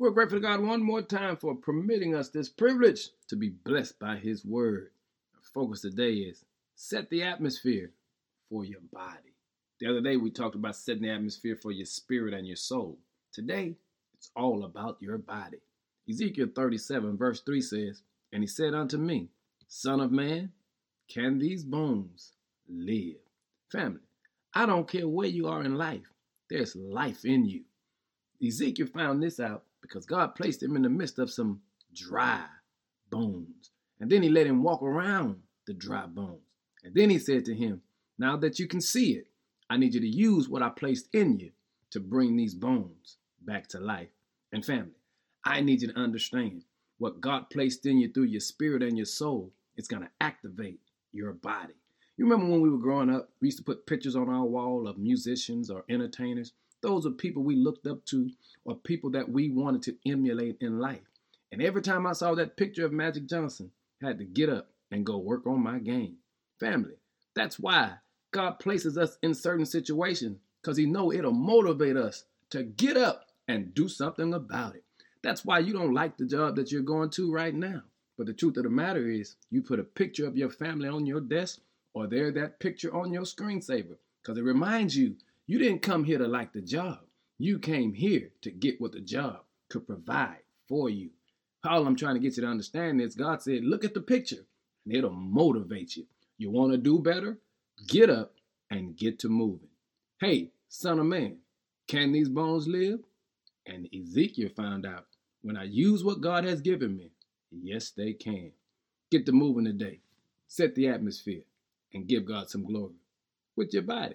We're grateful to God one more time for permitting us this privilege to be blessed by His Word. Our focus today is set the atmosphere for your body. The other day we talked about setting the atmosphere for your spirit and your soul. Today, it's all about your body. Ezekiel 37, verse 3 says, And he said unto me, Son of man, can these bones live? Family, I don't care where you are in life, there's life in you. Ezekiel found this out because God placed him in the midst of some dry bones. And then he let him walk around the dry bones. And then he said to him, Now that you can see it, I need you to use what I placed in you to bring these bones back to life. And family, I need you to understand what God placed in you through your spirit and your soul. It's going to activate your body. You remember when we were growing up, we used to put pictures on our wall of musicians or entertainers. Those are people we looked up to or people that we wanted to emulate in life. And every time I saw that picture of Magic Johnson, I had to get up and go work on my game. Family, that's why God places us in certain situations because he know it'll motivate us to get up and do something about it. That's why you don't like the job that you're going to right now. But the truth of the matter is, you put a picture of your family on your desk or there that picture on your screensaver because it reminds you you didn't come here to like the job. You came here to get what the job could provide for you. All I'm trying to get you to understand is God said, look at the picture and it'll motivate you. You want to do better? Get up and get to moving. Hey, son of man, can these bones live? And Ezekiel found out when I use what God has given me, yes, they can. Get to moving today. Set the atmosphere and give God some glory with your body.